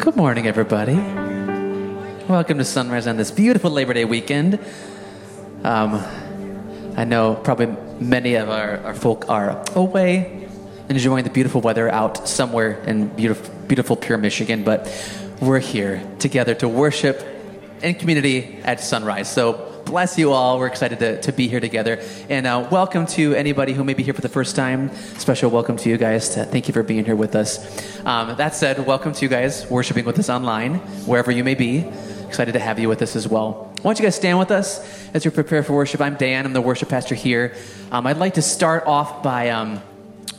Good morning, everybody. Welcome to Sunrise on this beautiful Labor Day weekend. Um, I know probably many of our, our folk are away, enjoying the beautiful weather out somewhere in beautiful, beautiful pure Michigan, but we're here together to worship in community at Sunrise. So bless you all. We're excited to, to be here together. And uh, welcome to anybody who may be here for the first time. Special welcome to you guys. Thank you for being here with us. Um, that said, welcome to you guys worshiping with us online, wherever you may be. Excited to have you with us as well. Why don't you guys stand with us as we prepare for worship? I'm Dan, I'm the worship pastor here. Um, I'd like to start off by um,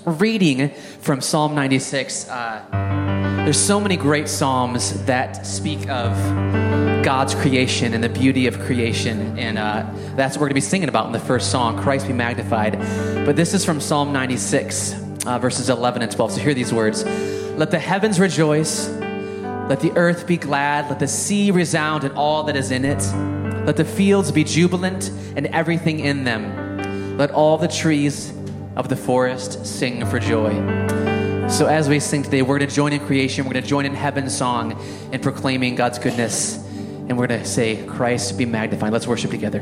reading from Psalm 96. Uh, there's so many great psalms that speak of God's creation and the beauty of creation. And uh, that's what we're going to be singing about in the first song, Christ be magnified. But this is from Psalm 96, uh, verses 11 and 12. So hear these words Let the heavens rejoice, let the earth be glad, let the sea resound and all that is in it. Let the fields be jubilant and everything in them. Let all the trees of the forest sing for joy. So, as we sing today, we're going to join in creation. We're going to join in heaven's song in proclaiming God's goodness and we're going to say, Christ be magnified. Let's worship together.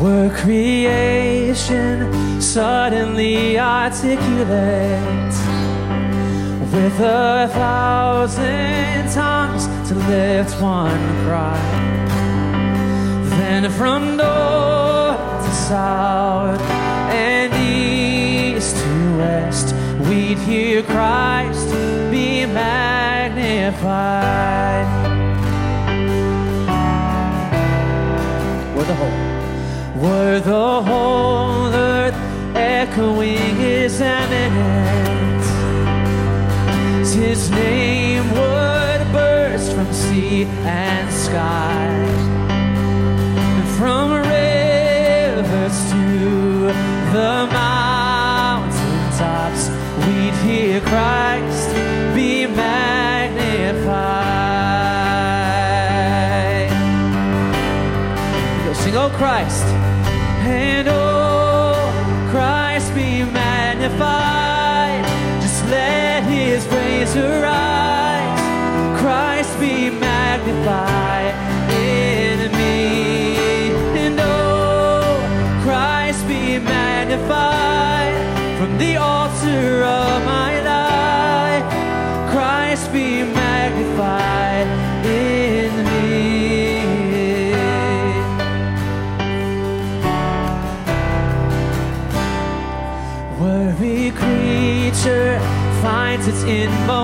Were creation suddenly articulate with a thousand tongues to lift one cry. Then from north to south and east to west, we'd hear Christ be magnified. We're the whole. Were the whole earth echoing his eminence, his name would burst from sea and sky, and from rivers to the mountain tops, we'd hear Christ be magnified. Go sing, oh Christ,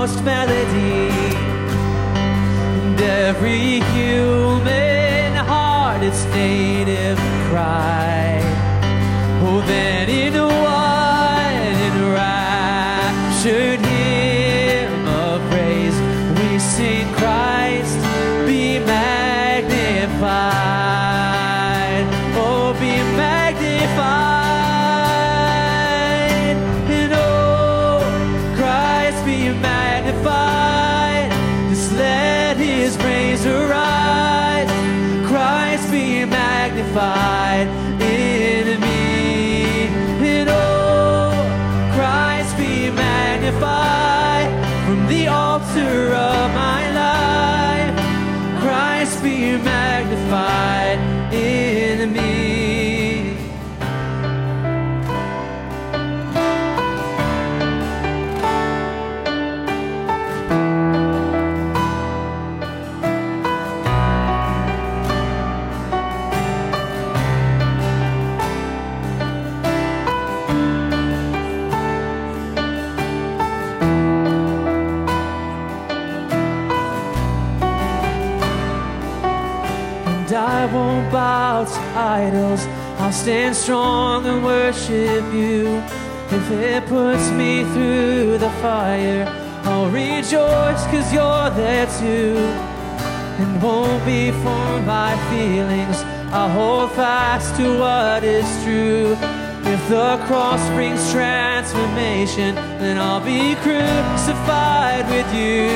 inmost melody, stand strong and worship you. If it puts me through the fire, I'll rejoice because you're there too. And won't be for my feelings, I'll hold fast to what is true. If the cross brings transformation, then I'll be crucified with you.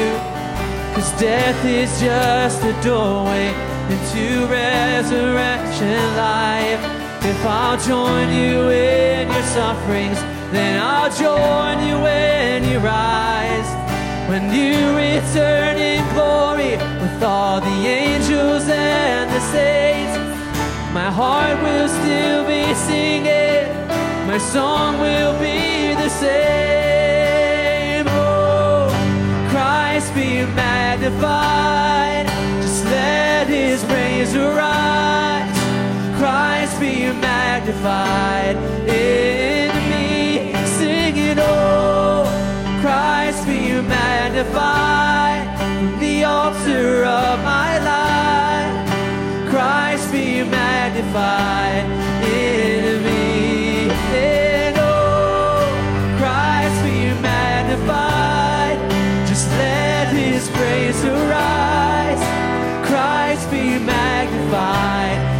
Cause death is just a doorway into resurrection life. If I'll join you in your sufferings, then I'll join you when you rise. When you return in glory with all the angels and the saints, my heart will still be singing, my song will be the same. Oh, Christ be magnified, just let his praise arise magnified in me. Sing it, oh, Christ be you magnified the altar of my life. Christ be you magnified in me. And oh, Christ be you magnified. Just let his praise arise. Christ be magnified.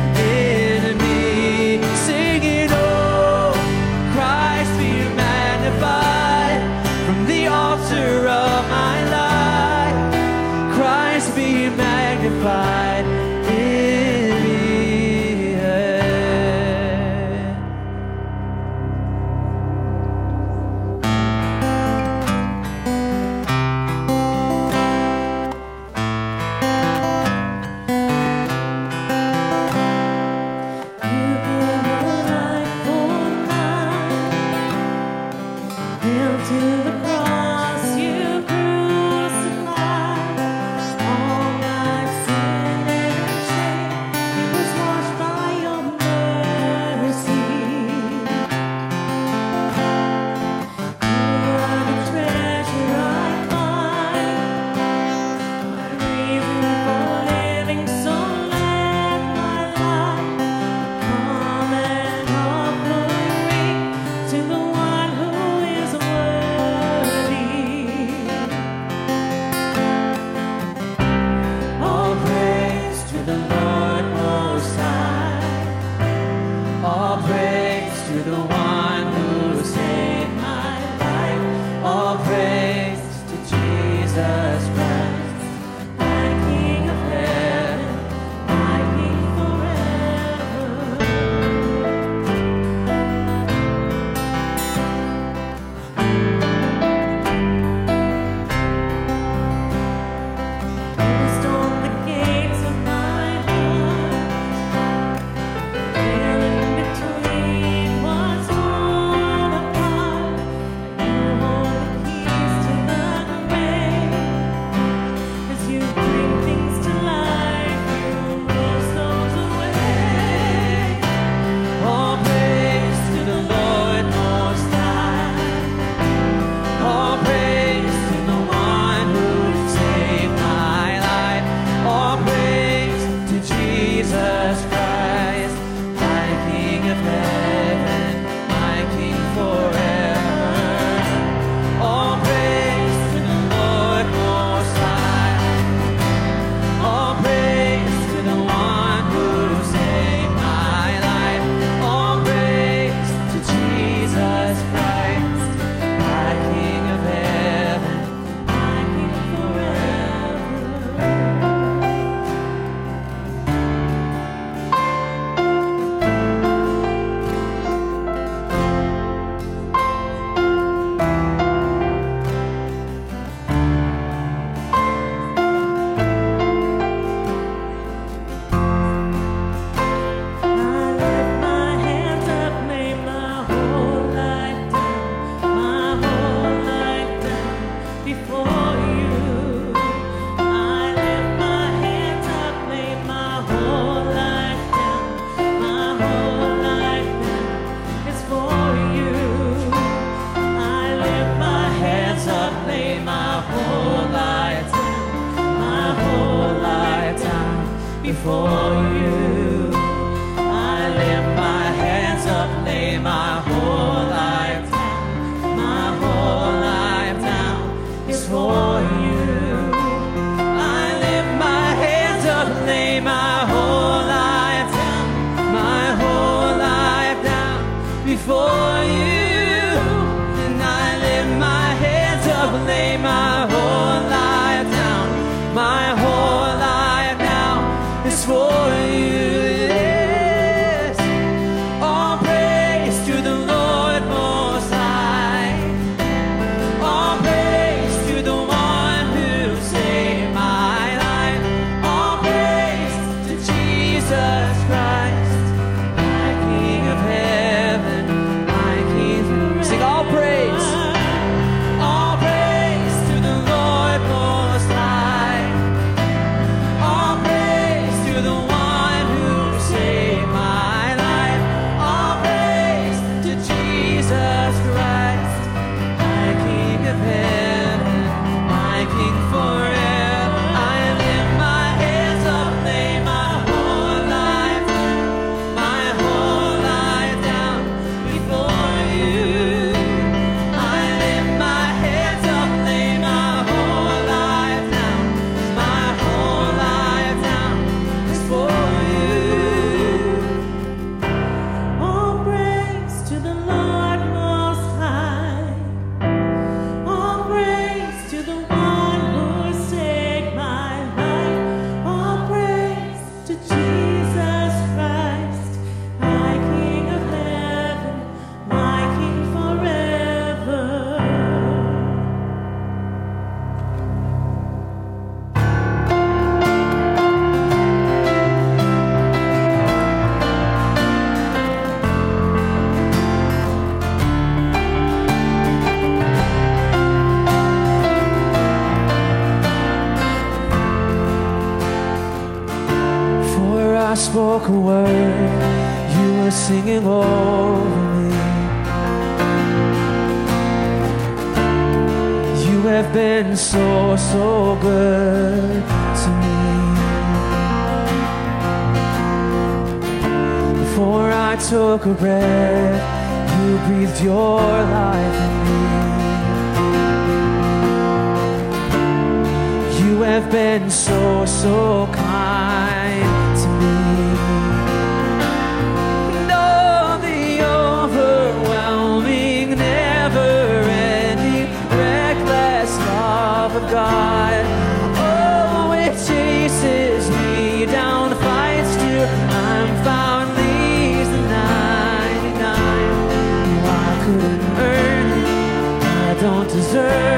deserve.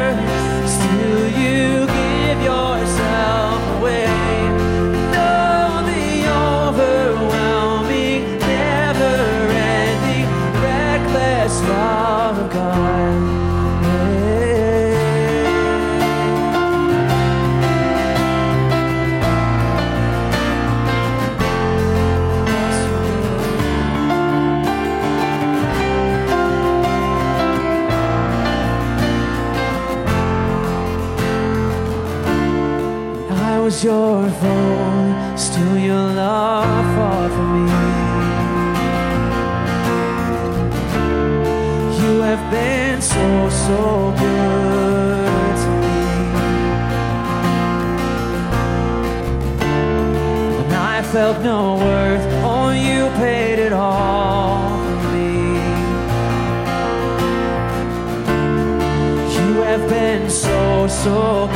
held no worth. Only you paid it all for me. You have been so, so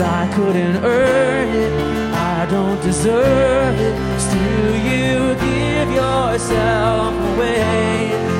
Cause I couldn't earn it, I don't deserve it. Still, you give yourself away.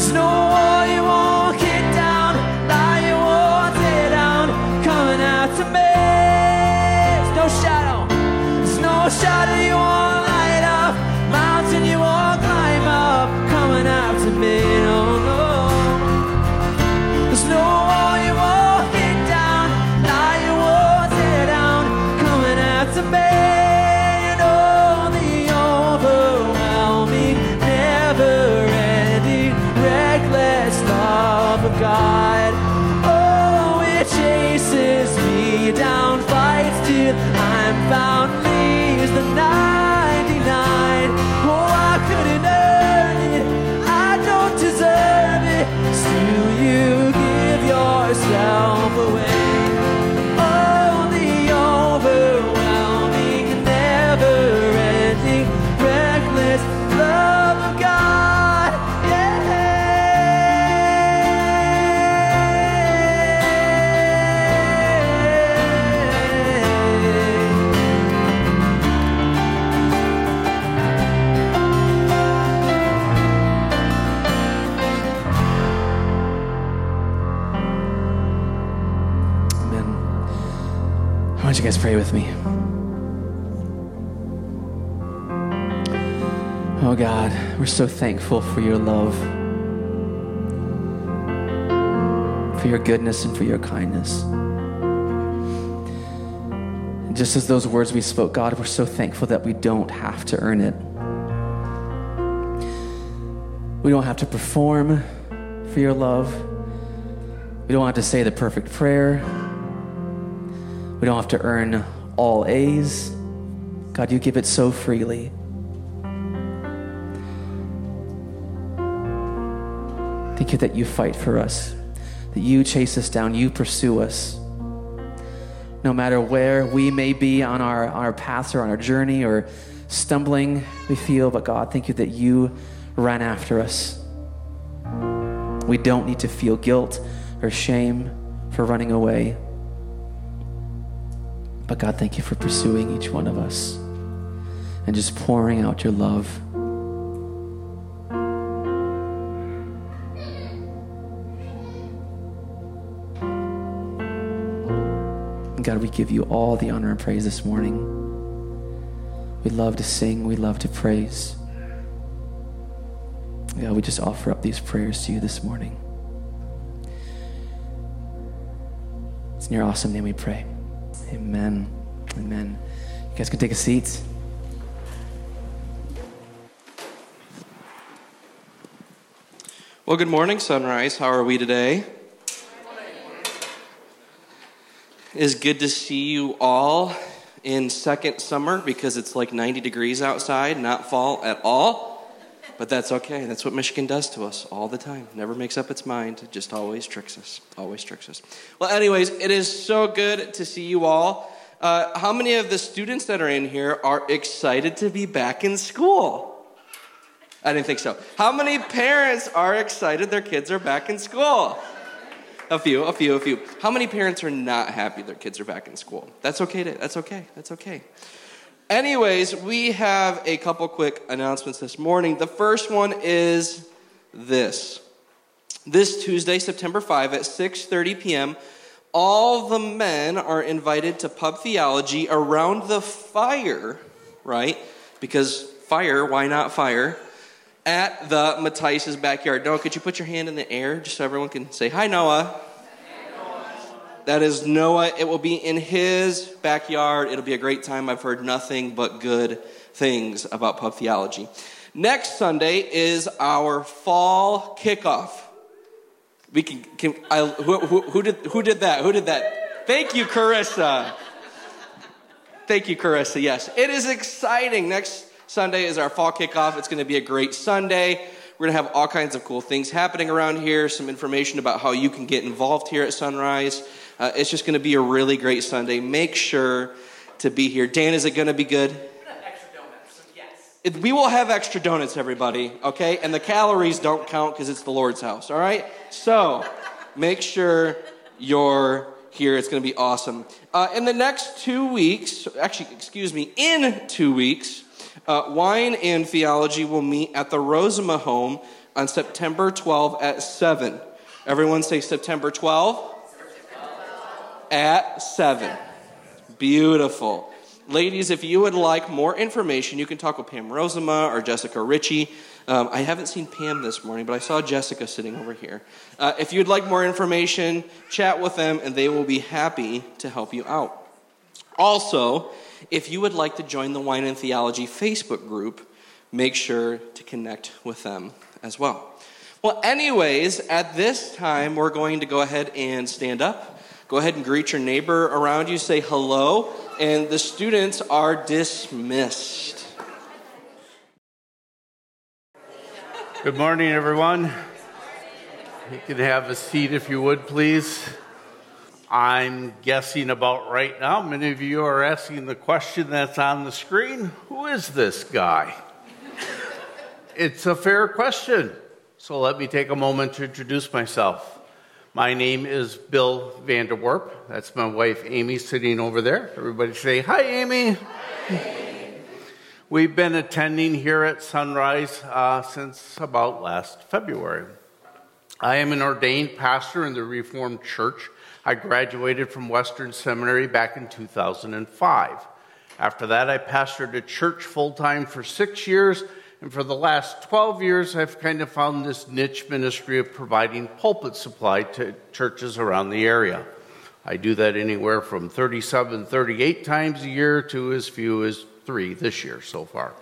There's no you God. Guys pray with me? Oh God, we're so thankful for your love, for your goodness, and for your kindness. And just as those words we spoke, God, we're so thankful that we don't have to earn it. We don't have to perform for your love. We don't have to say the perfect prayer. We don't have to earn all A's. God, you give it so freely. Thank you that you fight for us, that you chase us down, you pursue us. No matter where we may be on our, on our paths or on our journey or stumbling, we feel, but God, thank you that you ran after us. We don't need to feel guilt or shame for running away. But God, thank you for pursuing each one of us and just pouring out your love. And God, we give you all the honor and praise this morning. We love to sing, we love to praise. God, we just offer up these prayers to you this morning. It's in your awesome name we pray. Amen. Amen. You guys can take a seat. Well, good morning, Sunrise. How are we today? It is good to see you all in second summer because it's like 90 degrees outside, not fall at all. But that's okay. That's what Michigan does to us all the time. Never makes up its mind. Just always tricks us. Always tricks us. Well, anyways, it is so good to see you all. Uh, how many of the students that are in here are excited to be back in school? I didn't think so. How many parents are excited their kids are back in school? A few, a few, a few. How many parents are not happy their kids are back in school? That's okay. To, that's okay. That's okay. Anyways, we have a couple quick announcements this morning. The first one is this. This Tuesday, September 5 at 6:30 p.m., all the men are invited to pub theology around the fire, right? Because fire, why not fire? At the Matthias's backyard. Noah, could you put your hand in the air just so everyone can say hi, Noah? That is Noah. It will be in his backyard. It'll be a great time. I've heard nothing but good things about pub theology. Next Sunday is our fall kickoff. We can. can I, who, who, who did who did that? Who did that? Thank you, Carissa. Thank you, Carissa. Yes, it is exciting. Next Sunday is our fall kickoff. It's going to be a great Sunday. We're going to have all kinds of cool things happening around here, some information about how you can get involved here at Sunrise. Uh, it's just going to be a really great Sunday. Make sure to be here. Dan, is it going to be good? It- We will have extra donuts, everybody, okay? And the calories don't count because it's the Lord's house, all right? So make sure you're here. It's going to be awesome. Uh, in the next two weeks, actually, excuse me, in two weeks, uh, Wine and Theology will meet at the Rosema home on September 12 at 7. Everyone say September 12 at 7. Beautiful. Ladies, if you would like more information, you can talk with Pam Rosema or Jessica Ritchie. Um, I haven't seen Pam this morning, but I saw Jessica sitting over here. Uh, if you'd like more information, chat with them, and they will be happy to help you out. Also, if you would like to join the Wine and Theology Facebook group, make sure to connect with them as well. Well, anyways, at this time, we're going to go ahead and stand up. Go ahead and greet your neighbor around you, say hello, and the students are dismissed. Good morning, everyone. You can have a seat if you would, please. I'm guessing about right now, many of you are asking the question that's on the screen Who is this guy? it's a fair question. So let me take a moment to introduce myself. My name is Bill VanderWerp. That's my wife, Amy, sitting over there. Everybody say, Hi, Amy. We've been attending here at Sunrise uh, since about last February. I am an ordained pastor in the Reformed Church. I graduated from Western Seminary back in 2005. After that, I pastored a church full time for six years, and for the last 12 years, I've kind of found this niche ministry of providing pulpit supply to churches around the area. I do that anywhere from 37, 38 times a year to as few as three this year so far.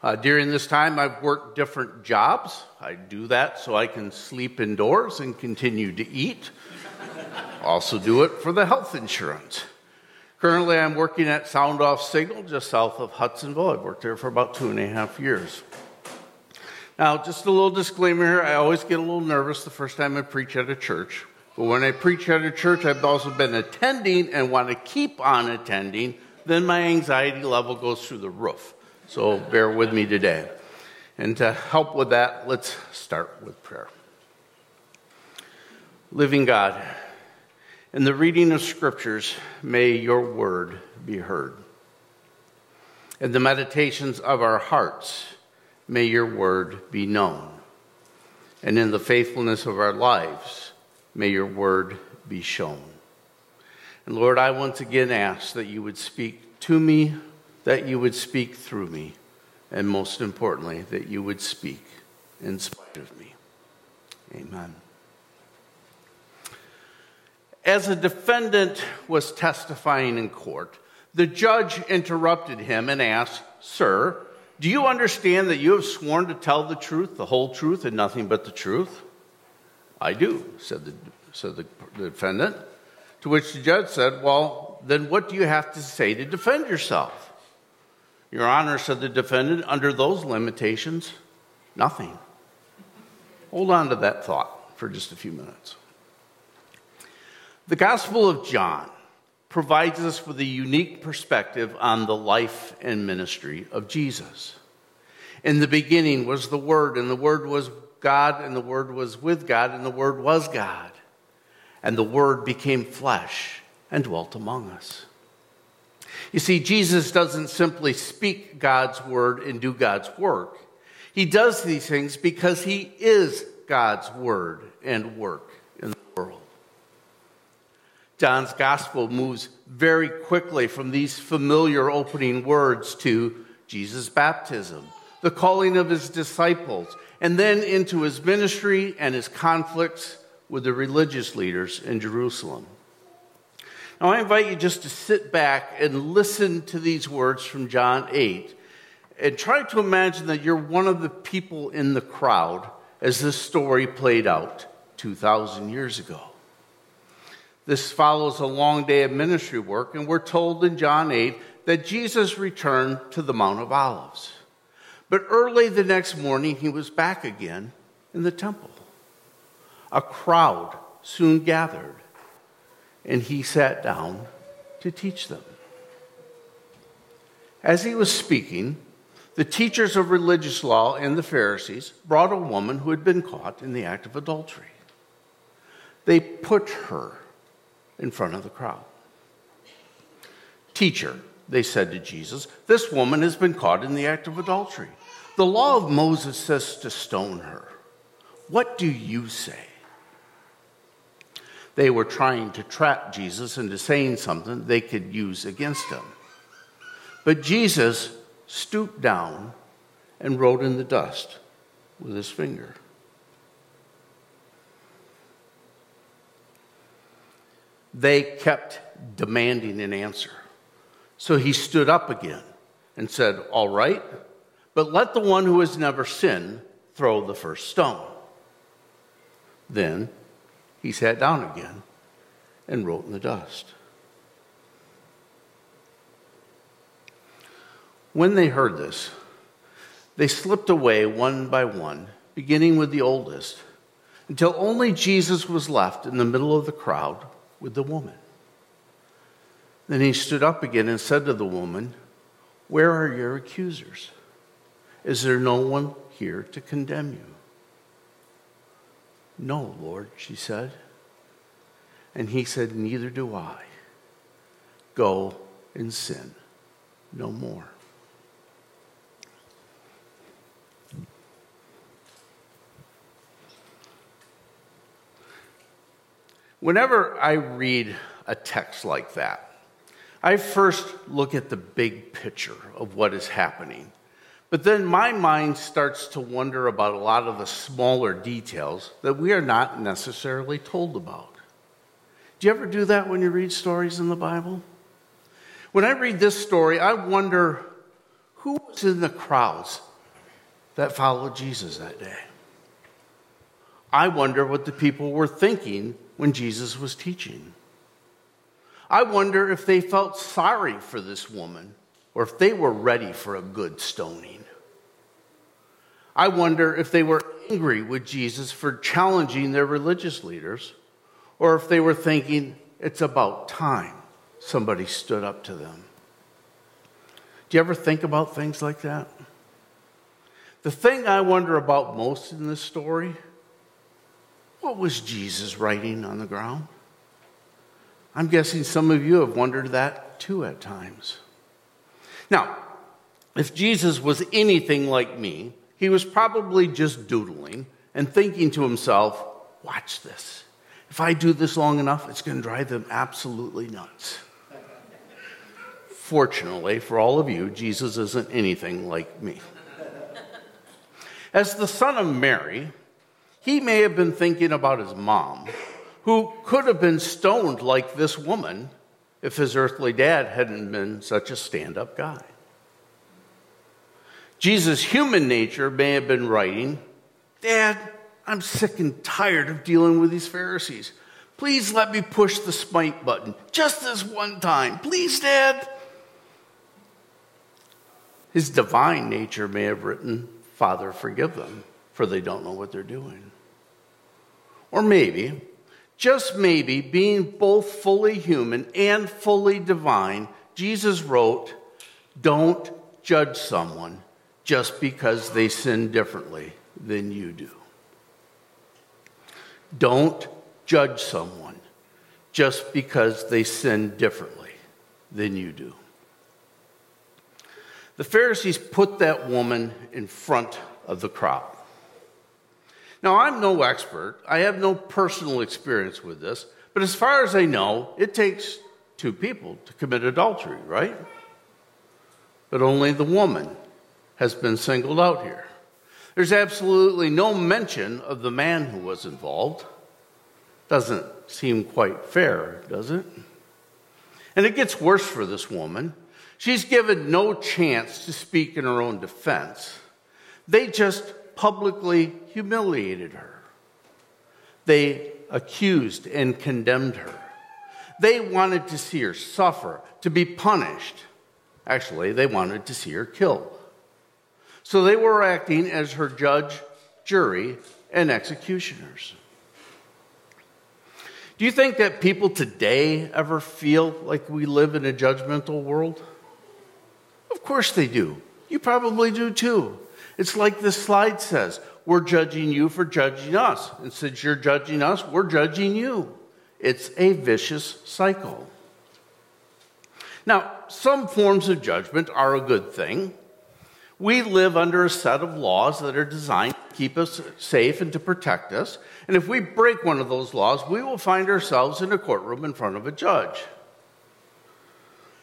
Uh, during this time, I've worked different jobs. I do that so I can sleep indoors and continue to eat. also, do it for the health insurance. Currently, I'm working at Sound Off Signal just south of Hudsonville. I've worked there for about two and a half years. Now, just a little disclaimer here I always get a little nervous the first time I preach at a church. But when I preach at a church I've also been attending and want to keep on attending, then my anxiety level goes through the roof. So bear with me today. And to help with that, let's start with prayer. Living God, in the reading of scriptures, may your word be heard. In the meditations of our hearts, may your word be known. And in the faithfulness of our lives, may your word be shown. And Lord, I once again ask that you would speak to me, that you would speak through me, and most importantly, that you would speak in spite of me. Amen. As a defendant was testifying in court, the judge interrupted him and asked, Sir, do you understand that you have sworn to tell the truth, the whole truth, and nothing but the truth? I do, said the, said the, defendant. To which the judge said, Well, then what do you have to say to defend yourself? Your Honor, said the defendant, under those limitations, nothing. Hold on to that thought for just a few minutes. The Gospel of John provides us with a unique perspective on the life and ministry of Jesus. In the beginning was the Word, and the Word was God, and the Word was with God, and the Word was God. And the Word became flesh and dwelt among us. You see, Jesus doesn't simply speak God's Word and do God's work. He does these things because He is God's Word and work. John's gospel moves very quickly from these familiar opening words to Jesus' baptism, the calling of his disciples, and then into his ministry and his conflicts with the religious leaders in Jerusalem. Now, I invite you just to sit back and listen to these words from John 8 and try to imagine that you're one of the people in the crowd as this story played out 2,000 years ago. This follows a long day of ministry work, and we're told in John 8 that Jesus returned to the Mount of Olives. But early the next morning, he was back again in the temple. A crowd soon gathered, and he sat down to teach them. As he was speaking, the teachers of religious law and the Pharisees brought a woman who had been caught in the act of adultery. They put her in front of the crowd. Teacher, they said to Jesus, this woman has been caught in the act of adultery. The law of Moses says to stone her. What do you say? They were trying to trap Jesus into saying something they could use against him. But Jesus stooped down and wrote in the dust with his finger. They kept demanding an answer. So he stood up again and said, All right, but let the one who has never sinned throw the first stone. Then he sat down again and wrote in the dust. When they heard this, they slipped away one by one, beginning with the oldest, until only Jesus was left in the middle of the crowd with the woman. Then he stood up again and said to the woman, Where are your accusers? Is there no one here to condemn you? No, Lord, she said. And he said, Neither do I. Go and sin no more. Whenever I read a text like that, I first look at the big picture of what is happening. But then my mind starts to wonder about a lot of the smaller details that we are not necessarily told about. Do you ever do that when you read stories in the Bible? When I read this story, I wonder who was in the crowds that followed Jesus that day. I wonder what the people were thinking when Jesus was teaching. I wonder if they felt sorry for this woman or if they were ready for a good stoning. I wonder if they were angry with Jesus for challenging their religious leaders or if they were thinking it's about time somebody stood up to them. Do you ever think about things like that? The thing I wonder about most in this story what was Jesus writing on the ground? I'm guessing some of you have wondered that too at times. Now, if Jesus was anything like me, he was probably just doodling and thinking to himself, watch this. If I do this long enough, it's going to drive them absolutely nuts. Fortunately, for all of you, Jesus isn't anything like me. As the son of Mary, he may have been thinking about his mom, who could have been stoned like this woman if his earthly dad hadn't been such a stand up guy. Jesus' human nature may have been writing, Dad, I'm sick and tired of dealing with these Pharisees. Please let me push the smite button just this one time. Please, Dad. His divine nature may have written, Father, forgive them, for they don't know what they're doing. Or maybe, just maybe, being both fully human and fully divine, Jesus wrote, Don't judge someone just because they sin differently than you do. Don't judge someone just because they sin differently than you do. The Pharisees put that woman in front of the crowd. Now, I'm no expert, I have no personal experience with this, but as far as I know, it takes two people to commit adultery, right? But only the woman has been singled out here. There's absolutely no mention of the man who was involved. Doesn't seem quite fair, does it? And it gets worse for this woman. She's given no chance to speak in her own defense. They just publicly humiliated her. They accused and condemned her. They wanted to see her suffer, to be punished. Actually, they wanted to see her killed. So they were acting as her judge, jury, and executioners. Do you think that people today ever feel like we live in a judgmental world? Of course they do. You probably do too. It's like this slide says we're judging you for judging us. And since you're judging us, we're judging you. It's a vicious cycle. Now, some forms of judgment are a good thing. We live under a set of laws that are designed to keep us safe and to protect us. And if we break one of those laws, we will find ourselves in a courtroom in front of a judge.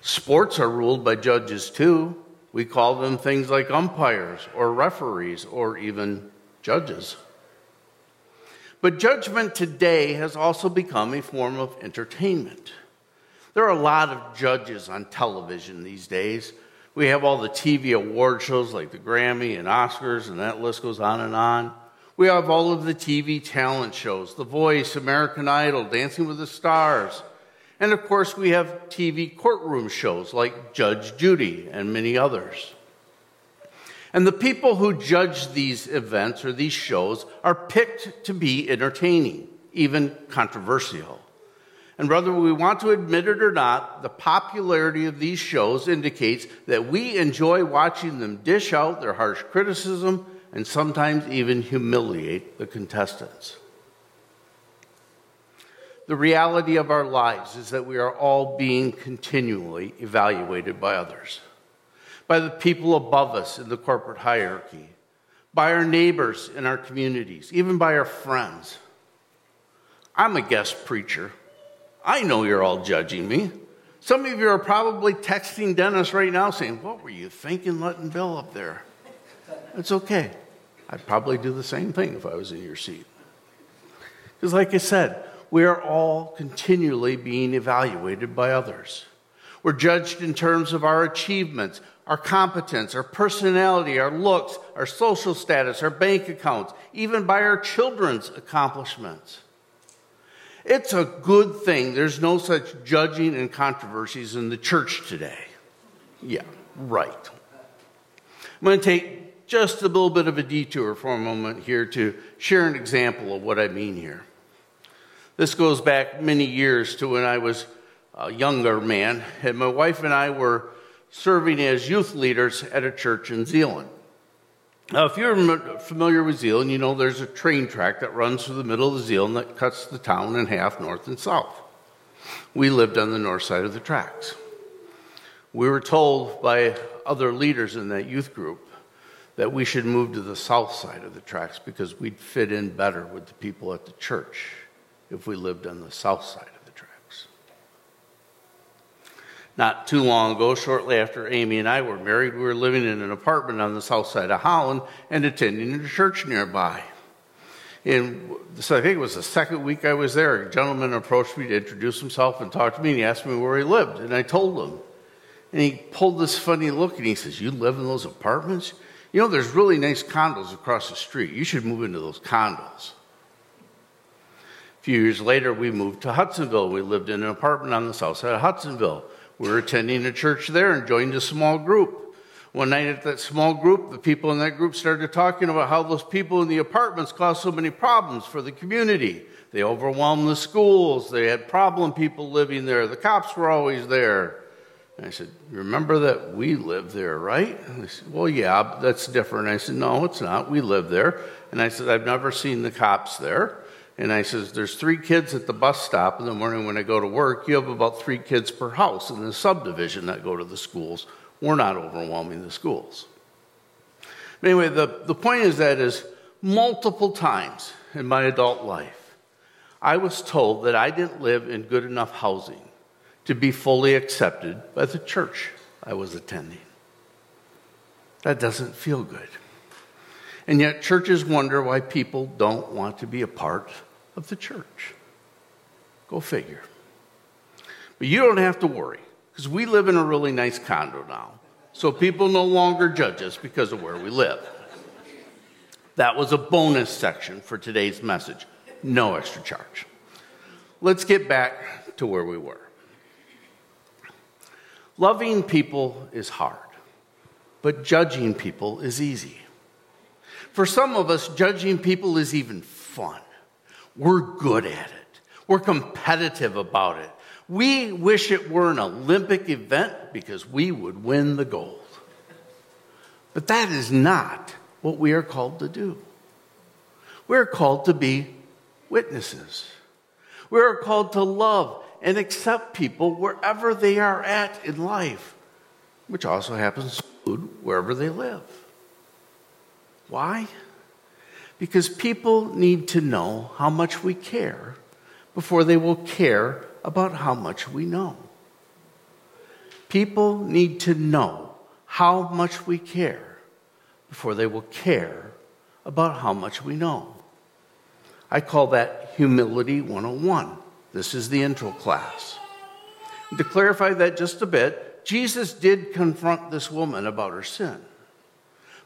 Sports are ruled by judges too. We call them things like umpires or referees or even judges. But judgment today has also become a form of entertainment. There are a lot of judges on television these days. We have all the TV award shows like the Grammy and Oscars, and that list goes on and on. We have all of the TV talent shows The Voice, American Idol, Dancing with the Stars. And of course, we have TV courtroom shows like Judge Judy and many others. And the people who judge these events or these shows are picked to be entertaining, even controversial. And whether we want to admit it or not, the popularity of these shows indicates that we enjoy watching them dish out their harsh criticism and sometimes even humiliate the contestants. The reality of our lives is that we are all being continually evaluated by others, by the people above us in the corporate hierarchy, by our neighbors in our communities, even by our friends. I'm a guest preacher. I know you're all judging me. Some of you are probably texting Dennis right now saying, What were you thinking letting Bill up there? It's okay. I'd probably do the same thing if I was in your seat. Because, like I said, we are all continually being evaluated by others. We're judged in terms of our achievements, our competence, our personality, our looks, our social status, our bank accounts, even by our children's accomplishments. It's a good thing there's no such judging and controversies in the church today. Yeah, right. I'm going to take just a little bit of a detour for a moment here to share an example of what I mean here. This goes back many years to when I was a younger man, and my wife and I were serving as youth leaders at a church in Zeeland. Now, if you're familiar with Zeeland, you know there's a train track that runs through the middle of Zeeland that cuts the town in half north and south. We lived on the north side of the tracks. We were told by other leaders in that youth group that we should move to the south side of the tracks because we'd fit in better with the people at the church if we lived on the south side of the tracks. Not too long ago, shortly after Amy and I were married, we were living in an apartment on the south side of Holland and attending a church nearby. And so I think it was the second week I was there. A gentleman approached me to introduce himself and talk to me, and he asked me where he lived. And I told him. And he pulled this funny look and he says, You live in those apartments? You know, there's really nice condos across the street. You should move into those condos. Few years later, we moved to Hudsonville. We lived in an apartment on the south side of Hudsonville. We were attending a church there and joined a small group. One night at that small group, the people in that group started talking about how those people in the apartments caused so many problems for the community. They overwhelmed the schools. They had problem people living there. The cops were always there. And I said, Remember that we live there, right? And they said, Well, yeah, that's different. I said, No, it's not. We live there. And I said, I've never seen the cops there. And I says, There's three kids at the bus stop in the morning when I go to work. You have about three kids per house in the subdivision that go to the schools. We're not overwhelming the schools. But anyway, the, the point is that is multiple times in my adult life, I was told that I didn't live in good enough housing to be fully accepted by the church I was attending. That doesn't feel good. And yet, churches wonder why people don't want to be a part of the church. Go figure. But you don't have to worry because we live in a really nice condo now. So people no longer judge us because of where we live. That was a bonus section for today's message. No extra charge. Let's get back to where we were. Loving people is hard, but judging people is easy. For some of us, judging people is even fun. We're good at it, we're competitive about it. We wish it were an Olympic event because we would win the gold. But that is not what we are called to do. We're called to be witnesses. We are called to love and accept people wherever they are at in life, which also happens to include wherever they live. Why? Because people need to know how much we care before they will care about how much we know. People need to know how much we care before they will care about how much we know. I call that Humility 101. This is the intro class. To clarify that just a bit, Jesus did confront this woman about her sin,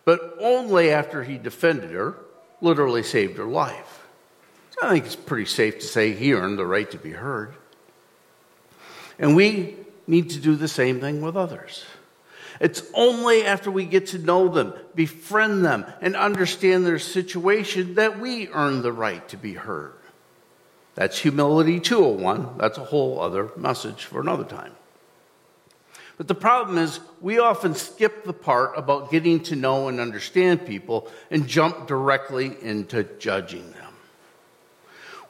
but only after he defended her, literally saved her life. So I think it's pretty safe to say he earned the right to be heard. And we need to do the same thing with others. It's only after we get to know them, befriend them, and understand their situation that we earn the right to be heard. That's humility 201. That's a whole other message for another time. But the problem is, we often skip the part about getting to know and understand people and jump directly into judging them.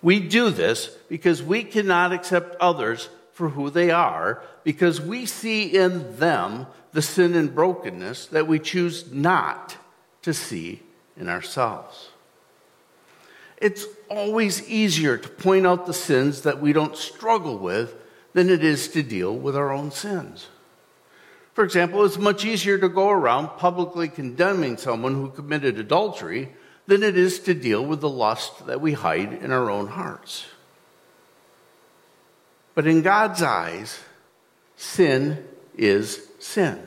We do this because we cannot accept others for who they are because we see in them the sin and brokenness that we choose not to see in ourselves. It's always easier to point out the sins that we don't struggle with than it is to deal with our own sins. For example, it's much easier to go around publicly condemning someone who committed adultery than it is to deal with the lust that we hide in our own hearts. But in God's eyes, sin is sin.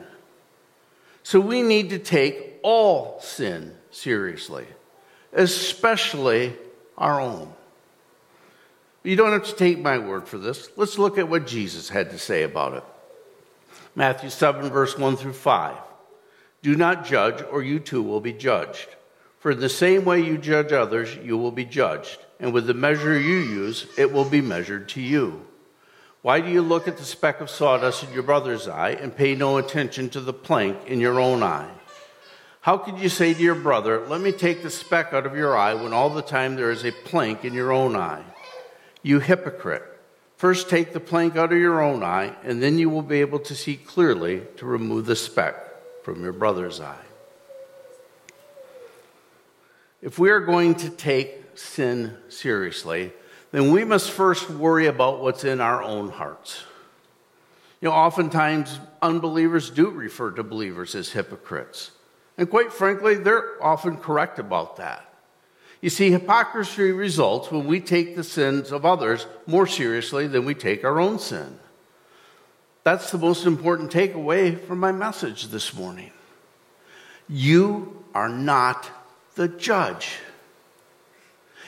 So we need to take all sin seriously, especially our own. You don't have to take my word for this. Let's look at what Jesus had to say about it. Matthew 7, verse 1 through 5. Do not judge, or you too will be judged. For in the same way you judge others, you will be judged. And with the measure you use, it will be measured to you. Why do you look at the speck of sawdust in your brother's eye and pay no attention to the plank in your own eye? How could you say to your brother, Let me take the speck out of your eye, when all the time there is a plank in your own eye? You hypocrite. First take the plank out of your own eye, and then you will be able to see clearly to remove the speck from your brother's eye. If we are going to take sin seriously, then we must first worry about what's in our own hearts. You know, oftentimes unbelievers do refer to believers as hypocrites. And quite frankly, they're often correct about that. You see, hypocrisy results when we take the sins of others more seriously than we take our own sin. That's the most important takeaway from my message this morning. You are not the judge.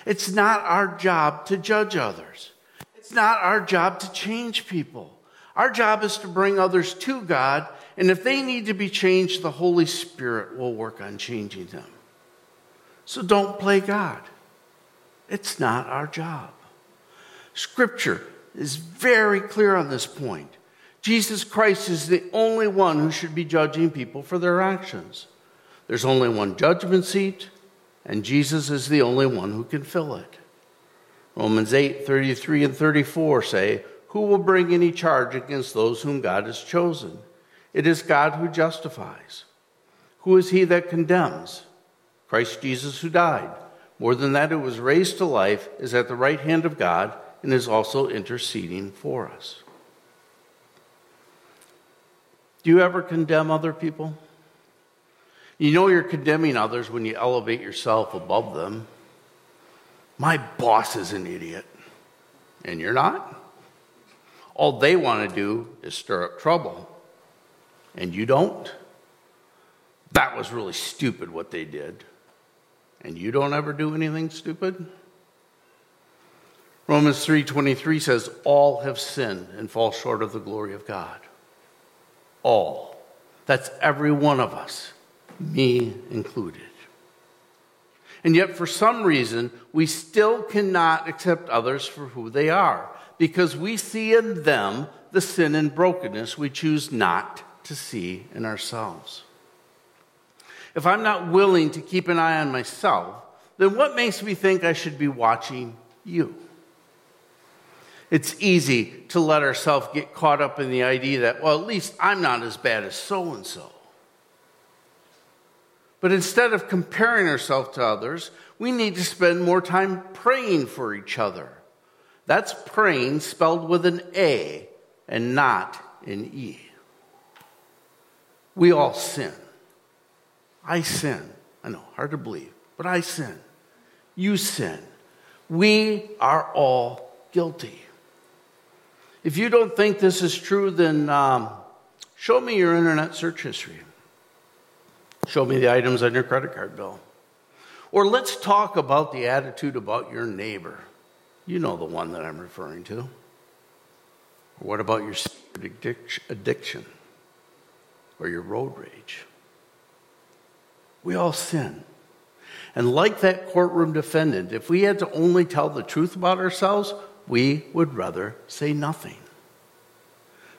It's not our job to judge others. It's not our job to change people. Our job is to bring others to God and if they need to be changed, the Holy Spirit will work on changing them. So don't play God. It's not our job. Scripture is very clear on this point. Jesus Christ is the only one who should be judging people for their actions. There's only one judgment seat, and Jesus is the only one who can fill it. Romans 8 33 and 34 say, Who will bring any charge against those whom God has chosen? It is God who justifies. Who is he that condemns? Christ Jesus who died. More than that, who was raised to life, is at the right hand of God, and is also interceding for us. Do you ever condemn other people? You know you're condemning others when you elevate yourself above them. My boss is an idiot, and you're not. All they want to do is stir up trouble and you don't, that was really stupid what they did. And you don't ever do anything stupid? Romans 3:23 says all have sinned and fall short of the glory of God. All. That's every one of us, me included. And yet, for some reason, we still cannot accept others for who they are because we see in them the sin and brokenness we choose not to see in ourselves. If I'm not willing to keep an eye on myself, then what makes me think I should be watching you? It's easy to let ourselves get caught up in the idea that, well, at least I'm not as bad as so and so. But instead of comparing ourselves to others, we need to spend more time praying for each other. That's praying spelled with an A and not an E. We all sin. I sin. I know, hard to believe, but I sin. You sin. We are all guilty. If you don't think this is true, then um, show me your internet search history. Show me the items on your credit card bill. Or let's talk about the attitude about your neighbor. You know the one that I'm referring to. Or what about your addiction or your road rage? We all sin. And like that courtroom defendant, if we had to only tell the truth about ourselves, we would rather say nothing.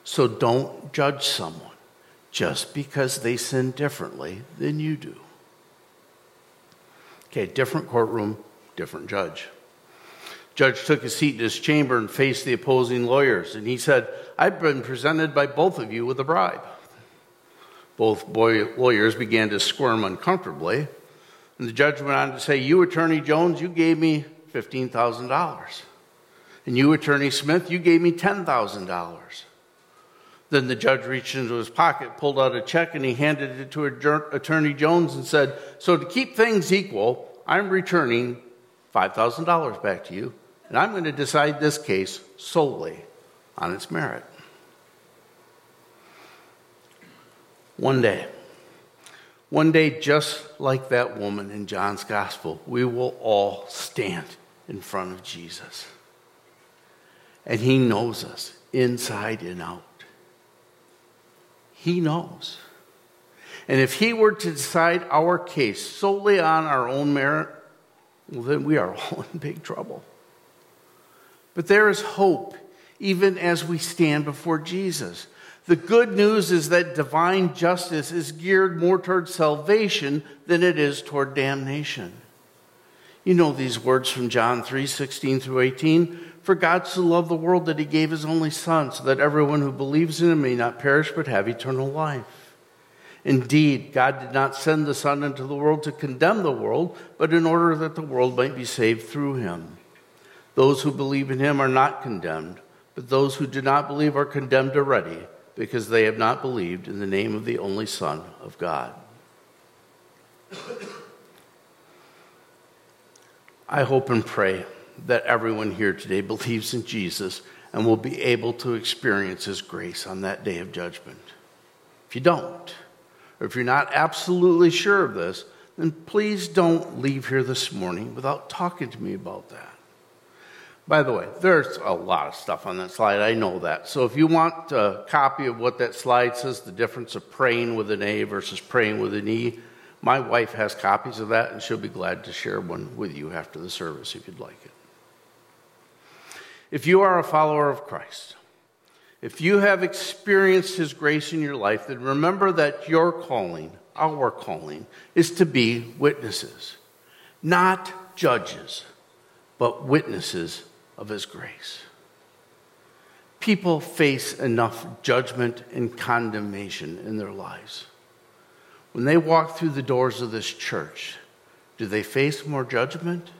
So don't judge someone just because they sin differently than you do. Okay, different courtroom, different judge. Judge took a seat in his chamber and faced the opposing lawyers, and he said, I've been presented by both of you with a bribe. Both lawyers began to squirm uncomfortably, and the judge went on to say, You, Attorney Jones, you gave me $15,000. And you, Attorney Smith, you gave me $10,000. Then the judge reached into his pocket, pulled out a check, and he handed it to Attorney Jones and said, So to keep things equal, I'm returning $5,000 back to you, and I'm going to decide this case solely on its merit. One day, one day, just like that woman in John's gospel, we will all stand in front of Jesus. And he knows us inside and out. He knows. And if He were to decide our case solely on our own merit, well, then we are all in big trouble. But there is hope even as we stand before Jesus. The good news is that divine justice is geared more toward salvation than it is toward damnation. You know these words from John 3 16 through 18. For God so loved the world that he gave his only Son, so that everyone who believes in him may not perish but have eternal life. Indeed, God did not send the Son into the world to condemn the world, but in order that the world might be saved through him. Those who believe in him are not condemned, but those who do not believe are condemned already, because they have not believed in the name of the only Son of God. I hope and pray that everyone here today believes in Jesus and will be able to experience his grace on that day of judgment. If you don't, or if you're not absolutely sure of this, then please don't leave here this morning without talking to me about that. By the way, there's a lot of stuff on that slide. I know that. So if you want a copy of what that slide says, the difference of praying with an A versus praying with an E, my wife has copies of that, and she'll be glad to share one with you after the service if you'd like it. If you are a follower of Christ, if you have experienced His grace in your life, then remember that your calling, our calling, is to be witnesses, not judges, but witnesses of His grace. People face enough judgment and condemnation in their lives. When they walk through the doors of this church, do they face more judgment?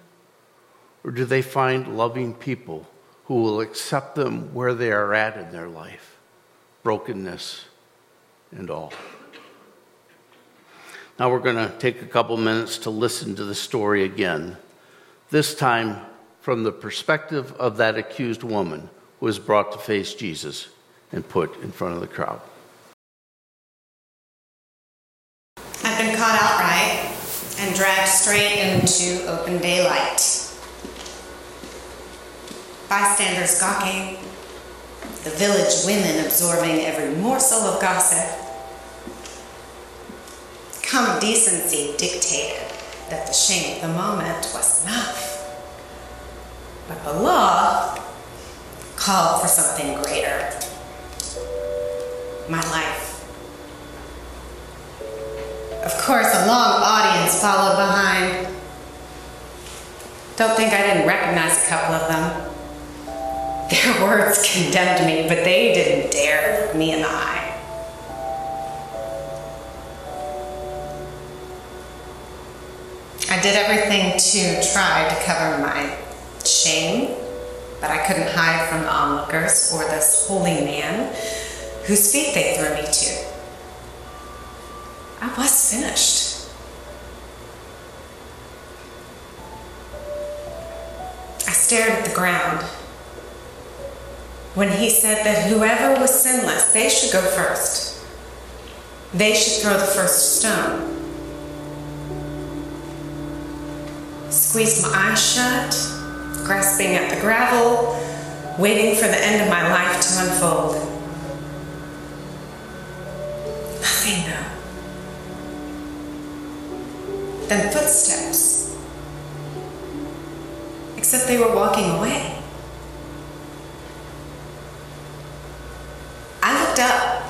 Or do they find loving people who will accept them where they are at in their life, brokenness and all. Now we're going to take a couple minutes to listen to the story again, this time from the perspective of that accused woman who was brought to face Jesus and put in front of the crowd. I've been caught outright and dragged straight into open daylight bystanders gawking, the village women absorbing every morsel of gossip. Common decency dictated that the shame of the moment was enough. But the law called for something greater my life. Of course, a long audience followed behind. Don't think I didn't recognize a couple of them. Their words condemned me, but they didn't dare look me in the eye. I did everything to try to cover my shame, but I couldn't hide from the onlookers or this holy man whose feet they threw me to. I was finished. I stared at the ground. When he said that whoever was sinless, they should go first. They should throw the first stone. Squeezed my eyes shut, grasping at the gravel, waiting for the end of my life to unfold. Nothing though. Then footsteps. Except they were walking away. I looked up.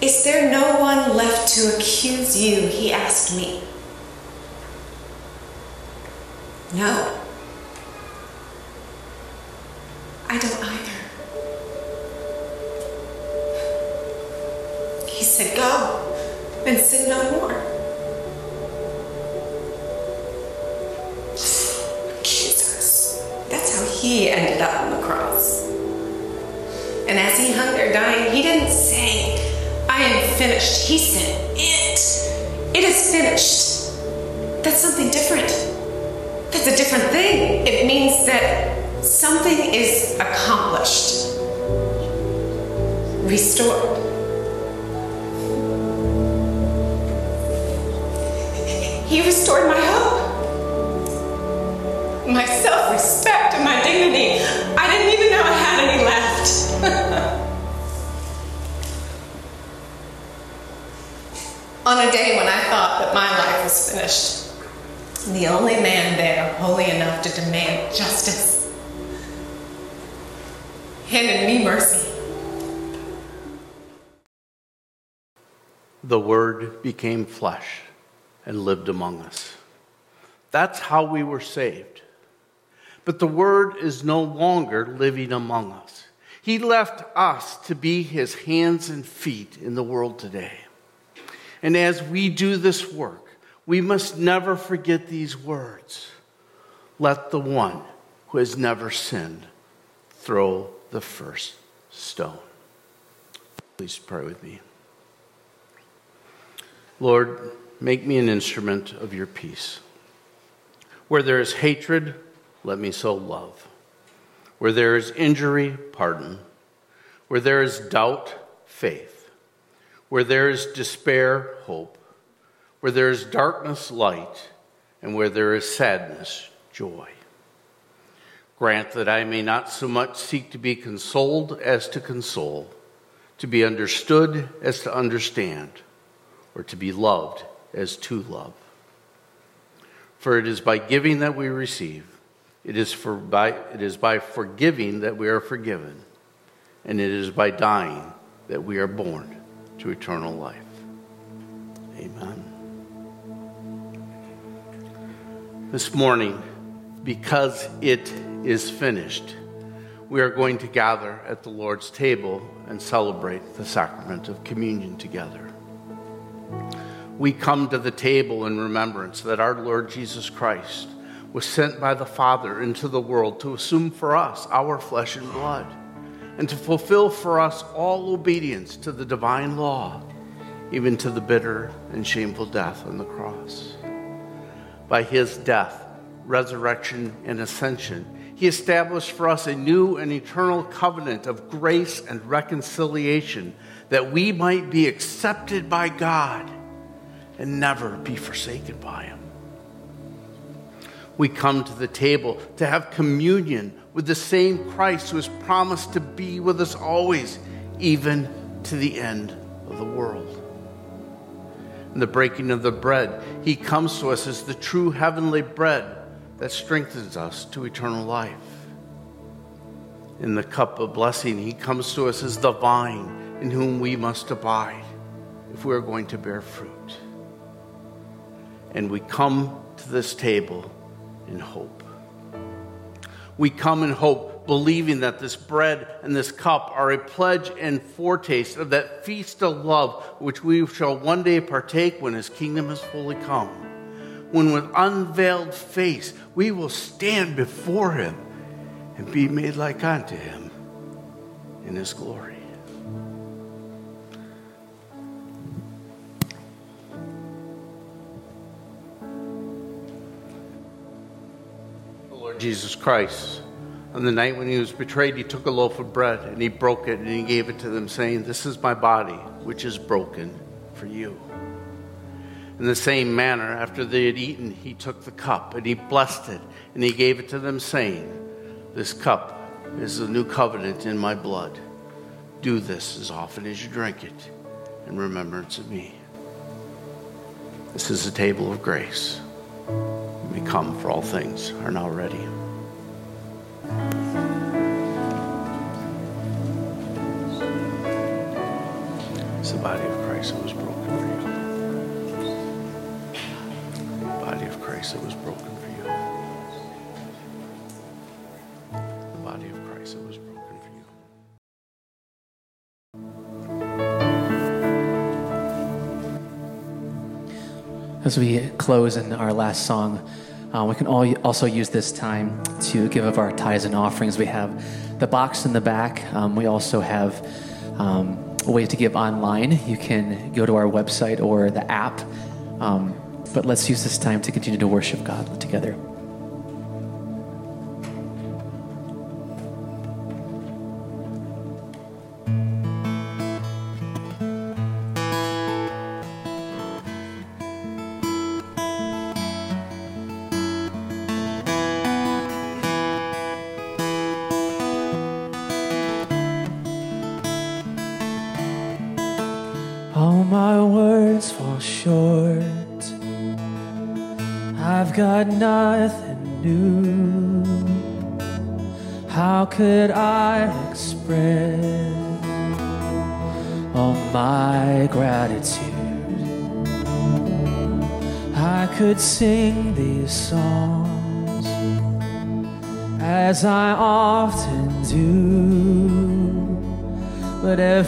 Is there no one left to accuse you? He asked me. No. Finished. He said, It. It is finished. That's something different. That's a different thing. It means that something is accomplished, restored. He restored my hope, my self respect, and my dignity. I didn't even know I had any left. Day when I thought that my life was finished, the only man there holy enough to demand justice handed me mercy. The Word became flesh and lived among us. That's how we were saved. But the Word is no longer living among us. He left us to be His hands and feet in the world today. And as we do this work, we must never forget these words. Let the one who has never sinned throw the first stone. Please pray with me. Lord, make me an instrument of your peace. Where there is hatred, let me sow love. Where there is injury, pardon. Where there is doubt, faith. Where there is despair, hope. Where there is darkness, light. And where there is sadness, joy. Grant that I may not so much seek to be consoled as to console, to be understood as to understand, or to be loved as to love. For it is by giving that we receive, it is, for by, it is by forgiving that we are forgiven, and it is by dying that we are born to eternal life. Amen. This morning, because it is finished, we are going to gather at the Lord's table and celebrate the sacrament of communion together. We come to the table in remembrance that our Lord Jesus Christ was sent by the Father into the world to assume for us our flesh and blood and to fulfill for us all obedience to the divine law, even to the bitter and shameful death on the cross. By his death, resurrection, and ascension, he established for us a new and eternal covenant of grace and reconciliation that we might be accepted by God and never be forsaken by him. We come to the table to have communion with the same Christ who has promised to be with us always, even to the end of the world. In the breaking of the bread, he comes to us as the true heavenly bread that strengthens us to eternal life. In the cup of blessing, he comes to us as the vine in whom we must abide if we are going to bear fruit. And we come to this table in hope. We come in hope, believing that this bread and this cup are a pledge and foretaste of that feast of love which we shall one day partake when his kingdom is fully come. When with unveiled face we will stand before him and be made like unto him in his glory. Jesus Christ, on the night when he was betrayed, he took a loaf of bread and he broke it and he gave it to them, saying, This is my body, which is broken for you. In the same manner, after they had eaten, he took the cup and he blessed it and he gave it to them, saying, This cup is the new covenant in my blood. Do this as often as you drink it in remembrance of me. This is the table of grace. We come, for all things are now ready. It's the body of Christ that was broken for you. The body of Christ that was broken for you. The body of Christ that was broken As we close in our last song, uh, we can all also use this time to give of our tithes and offerings. We have the box in the back. Um, we also have um, a way to give online. You can go to our website or the app. Um, but let's use this time to continue to worship God together.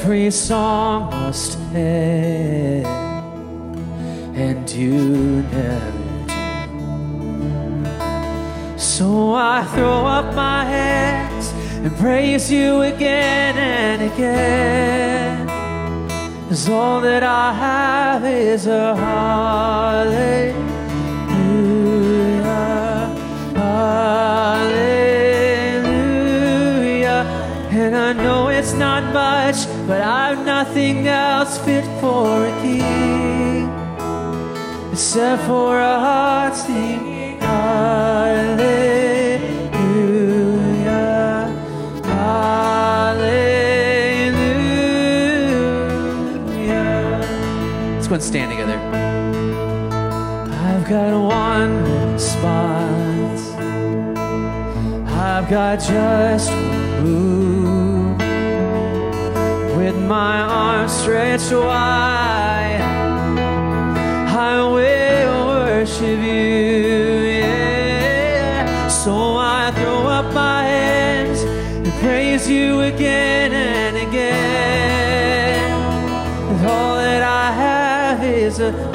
Every song must end, and you never do. So I throw up my hands and praise you again and again. Cause all that I have is a hallelujah. I know it's not much, but I've nothing else fit for a king except for a heart singing hallelujah. Hallelujah. Let's go and stand together. I've got one response. I've got just one. With my arms stretched wide, I will worship you. Yeah. So I throw up my hands and praise you again and again. And all that I have is a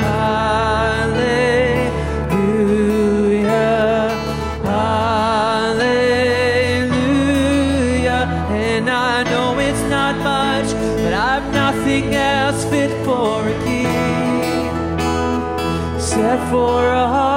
for a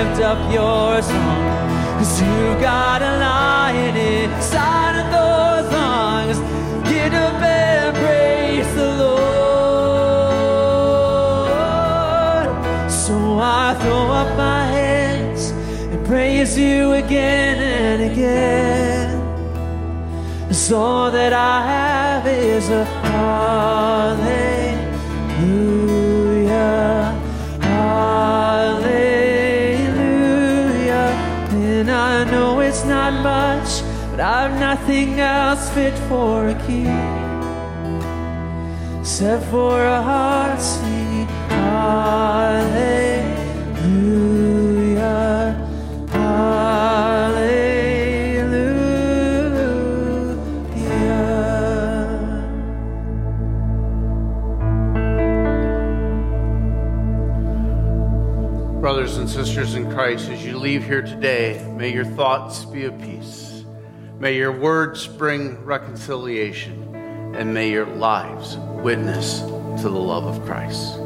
Lift up your song. Cause you've got a lion inside of those lungs. Get up and praise the Lord. So I throw up my hands and praise you again and again. Cause all that I have is a hallelujah, much, but I've nothing else fit for a king except for a heart singing hallelujah, hallelujah. Brothers and sisters in Christ, as you leave here today, may your thoughts be of. May your words bring reconciliation. And may your lives witness to the love of Christ.